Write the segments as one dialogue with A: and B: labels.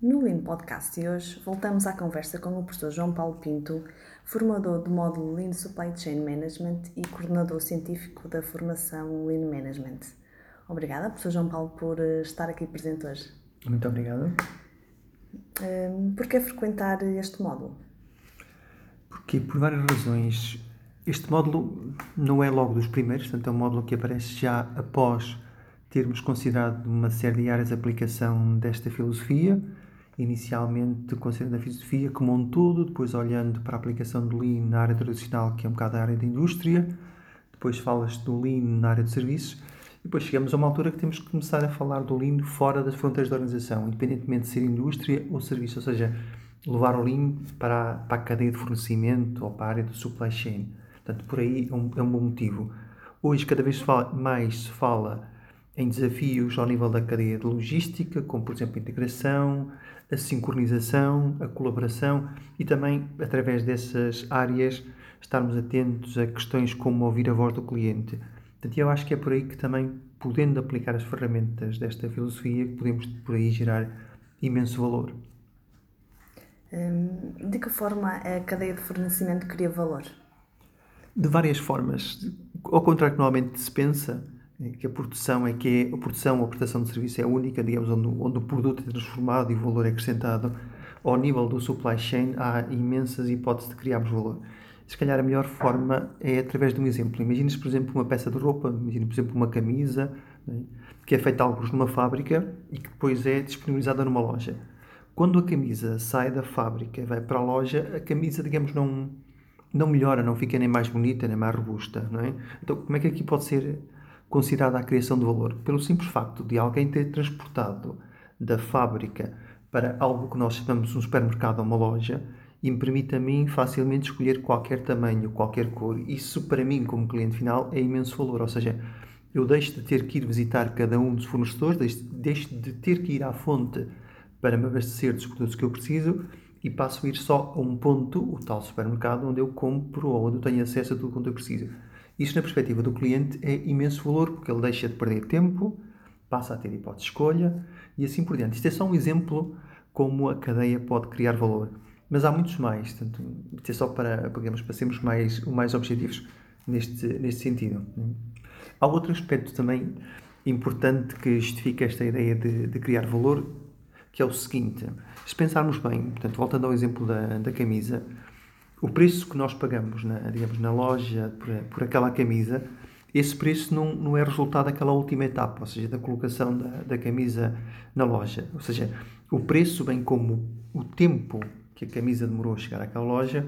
A: No Lean Podcast de hoje, voltamos à conversa com o professor João Paulo Pinto, formador do módulo Lean Supply Chain Management e coordenador científico da formação Lean Management. Obrigada, professor João Paulo, por eh, estar aqui presente hoje.
B: Muito obrigado.
A: Um, por que frequentar este módulo?
B: Porque, por várias razões, este módulo não é logo dos primeiros, portanto, é um módulo que aparece já após termos considerado uma série de áreas de aplicação desta filosofia inicialmente considerando a filosofia como um todo, depois olhando para a aplicação do Lean na área tradicional, que é um bocado a área da indústria, depois falas do Lean na área de serviços, e depois chegamos a uma altura que temos que começar a falar do Lean fora das fronteiras da organização, independentemente de ser indústria ou serviço, ou seja, levar o Lean para a, para a cadeia de fornecimento ou para a área do supply chain. Portanto, por aí é um, é um bom motivo. Hoje, cada vez mais se fala em desafios ao nível da cadeia de logística, como por exemplo a integração, a sincronização, a colaboração e também através dessas áreas estarmos atentos a questões como ouvir a voz do cliente. Portanto, eu acho que é por aí que também, podendo aplicar as ferramentas desta filosofia, podemos por aí gerar imenso valor.
A: Hum, de que forma a cadeia de fornecimento cria valor?
B: De várias formas. Ao contrário que normalmente se pensa, que a produção é que é, a produção ou a prestação de serviço é única, digamos, onde, onde o produto é transformado e o valor é acrescentado. Ao nível do supply chain há imensas hipóteses de criarmos valor. Se calhar a melhor forma é através de um exemplo. Imagina-se, por exemplo, uma peça de roupa, imagina, por exemplo, uma camisa, né, que é feita alguns numa fábrica e que depois é disponibilizada numa loja. Quando a camisa sai da fábrica e vai para a loja, a camisa, digamos, não, não melhora, não fica nem mais bonita, nem mais robusta, não é? Então, como é que aqui pode ser considerada a criação de valor pelo simples facto de alguém ter transportado da fábrica para algo que nós chamamos um supermercado ou uma loja e me permite a mim facilmente escolher qualquer tamanho, qualquer cor. Isso para mim, como cliente final, é imenso valor. Ou seja, eu deixo de ter que ir visitar cada um dos fornecedores, deixo, de ter que ir à fonte para me abastecer dos produtos que eu preciso e passo a ir só a um ponto, o tal supermercado, onde eu compro ou onde eu tenho acesso a tudo quanto eu preciso. Isto, na perspectiva do cliente, é imenso valor porque ele deixa de perder tempo, passa a ter hipótese de escolha e assim por diante. Isto é só um exemplo como a cadeia pode criar valor. Mas há muitos mais, portanto, isto é só para, digamos, para sermos mais, mais objetivos neste, neste sentido. Há outro aspecto também importante que justifica esta ideia de, de criar valor, que é o seguinte: se pensarmos bem, portanto, voltando ao exemplo da, da camisa, o preço que nós pagamos na, digamos, na loja por, por aquela camisa, esse preço não, não é resultado daquela última etapa, ou seja, da colocação da, da camisa na loja. Ou seja, o preço, bem como o tempo que a camisa demorou a chegar àquela loja,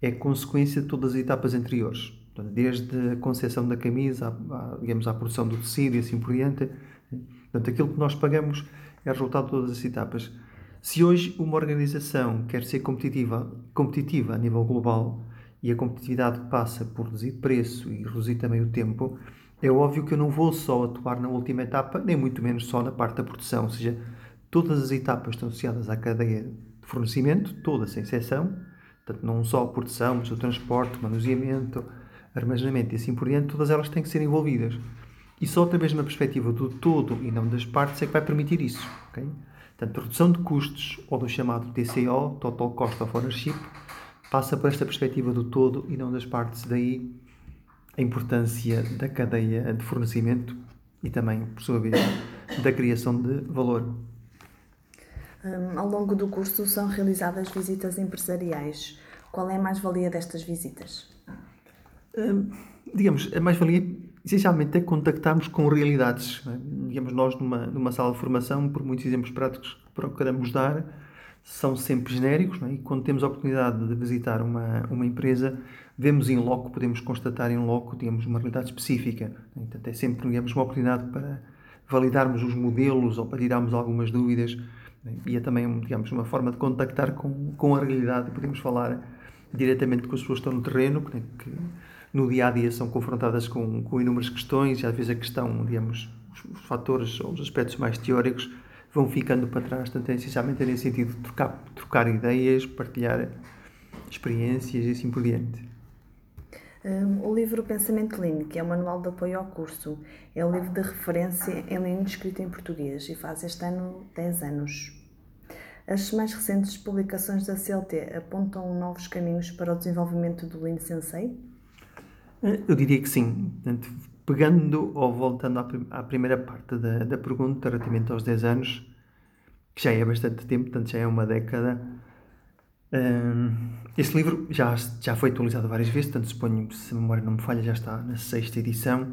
B: é consequência de todas as etapas anteriores. Portanto, desde a concepção da camisa, à, digamos, à produção do tecido e assim por diante. Portanto, aquilo que nós pagamos é resultado de todas as etapas. Se hoje uma organização quer ser competitiva, competitiva a nível global e a competitividade passa por reduzir preço e reduzir também o tempo, é óbvio que eu não vou só atuar na última etapa, nem muito menos só na parte da produção, ou seja, todas as etapas estão associadas à cadeia de fornecimento, todas sem exceção, portanto, não só a produção, mas o transporte, manuseamento, armazenamento e assim por diante, todas elas têm que ser envolvidas. E só através de uma perspectiva do todo e não das partes é que vai permitir isso. Okay? Portanto, redução de custos, ou do chamado TCO, Total Cost of Ownership, passa por esta perspectiva do todo e não das partes. Daí a importância da cadeia de fornecimento e também, por sua vez, da criação de valor.
A: Um, ao longo do curso são realizadas visitas empresariais. Qual é a mais-valia destas visitas?
B: Um, digamos, a mais-valia essencialmente é contactarmos com realidades. É? Digamos, nós numa, numa sala de formação, por muitos exemplos práticos que procuramos dar, são sempre genéricos, é? e quando temos a oportunidade de visitar uma, uma empresa, vemos em loco, podemos constatar em loco, digamos, uma realidade específica. É? É sempre, digamos, uma oportunidade para validarmos os modelos ou para tirarmos algumas dúvidas, é? e é também, digamos, uma forma de contactar com, com a realidade, podemos falar diretamente com as pessoas que estão no terreno, que, no dia a dia são confrontadas com, com inúmeras questões e às vezes a questão, digamos, os, fatores ou os aspectos mais teóricos vão ficando para trás. Portanto, é essencialmente é nesse sentido trocar, trocar ideias, partilhar experiências e assim por diante.
A: Um, o livro Pensamento Lean, que é o manual de apoio ao curso, é o livro de referência em Lean escrito em português e faz este ano 10 anos. As mais recentes publicações da CLT apontam novos caminhos para o desenvolvimento do Lean Sensei?
B: Eh, eu diria que sim. Portanto, pegando ou voltando à, primeira parte da, da pergunta, relativamente aos 10 anos, que já é bastante tempo, portanto já é uma década, um, este livro já, já foi atualizado várias vezes, portanto suponho, se a memória não me falha, já está na sexta edição.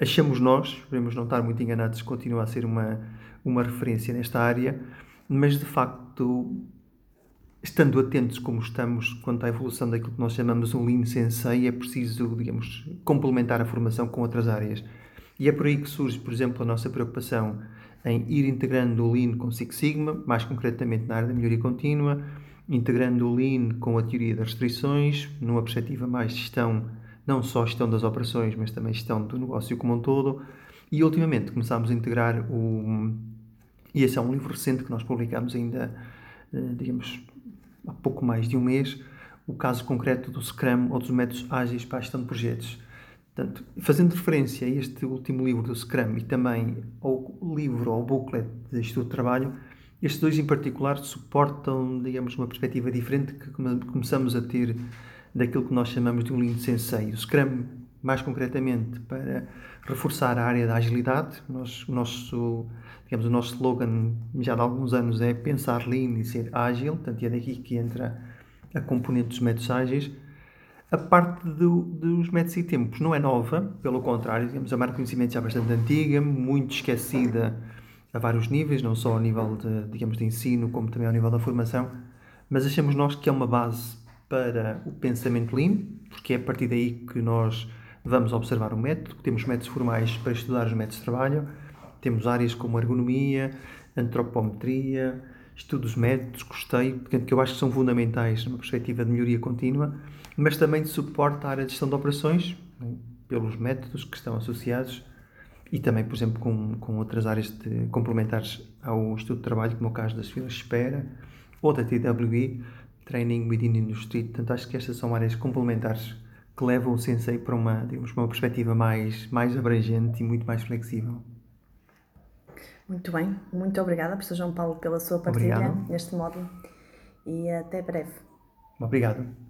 B: Achamos nós, esperemos não estar muito enganados, continua a ser uma, uma referência nesta área, mas de facto, estando atentos como estamos quanto à evolução daquilo que nós chamamos um Lean Sensei, é preciso, digamos, complementar a formação com outras áreas. E é por aí que surge, por exemplo, a nossa preocupação em ir integrando o Lean com Six Sigma, mais concretamente na área da melhoria contínua, integrando o Lean com a teoria das restrições, numa perspectiva mais gestão, não só gestão das operações, mas também gestão do negócio como um todo. E ultimamente começámos a integrar o. E esse é um livro recente que nós publicámos ainda, eh, digamos, há pouco mais de um mês, o caso concreto do Scrum ou dos métodos ágeis para a gestão de projetos. Portanto, fazendo referência a este último livro do Scrum e também ao livro, ao booklet de estudo de trabalho, estes dois em particular suportam, digamos, uma perspectiva diferente que começamos a ter daquilo que nós chamamos de um Lean Sensei. O Scrum, mais concretamente, para reforçar a área da agilidade. Nós, o, nosso, digamos, o nosso slogan já há alguns anos é pensar Lean e ser ágil, portanto é daqui que entra a componente dos métodos ágeis. A parte do, dos métodos e tempos não é nova, pelo contrário, digamos, a marca de conhecimento já é bastante antiga, muito esquecida a vários níveis, não só ao nível de, digamos, de ensino, como também ao nível da formação, mas achamos nós que é uma base para o pensamento Lean, porque é a partir daí que nós vamos observar o método, temos métodos formais para estudar os métodos de trabalho, temos áreas como ergonomia, antropometria, estudos métodos, custeio, portanto, que eu acho que são fundamentais numa perspectiva de melhoria contínua, mas também de suporte à área de gestão de operações, pelos métodos que estão associados e também, por exemplo, com, com outras áreas de, complementares ao estudo de trabalho, como o caso das filas de espera ou da TWI, Training Within Industry. Portanto, acho que estas são áreas complementares que levam o Sensei para uma, digamos, uma perspectiva mais, mais abrangente e muito mais flexível.
A: Muito bem, muito obrigada, professor João Paulo, pela sua partilha
B: Obrigado.
A: neste módulo e até breve.
B: Obrigado.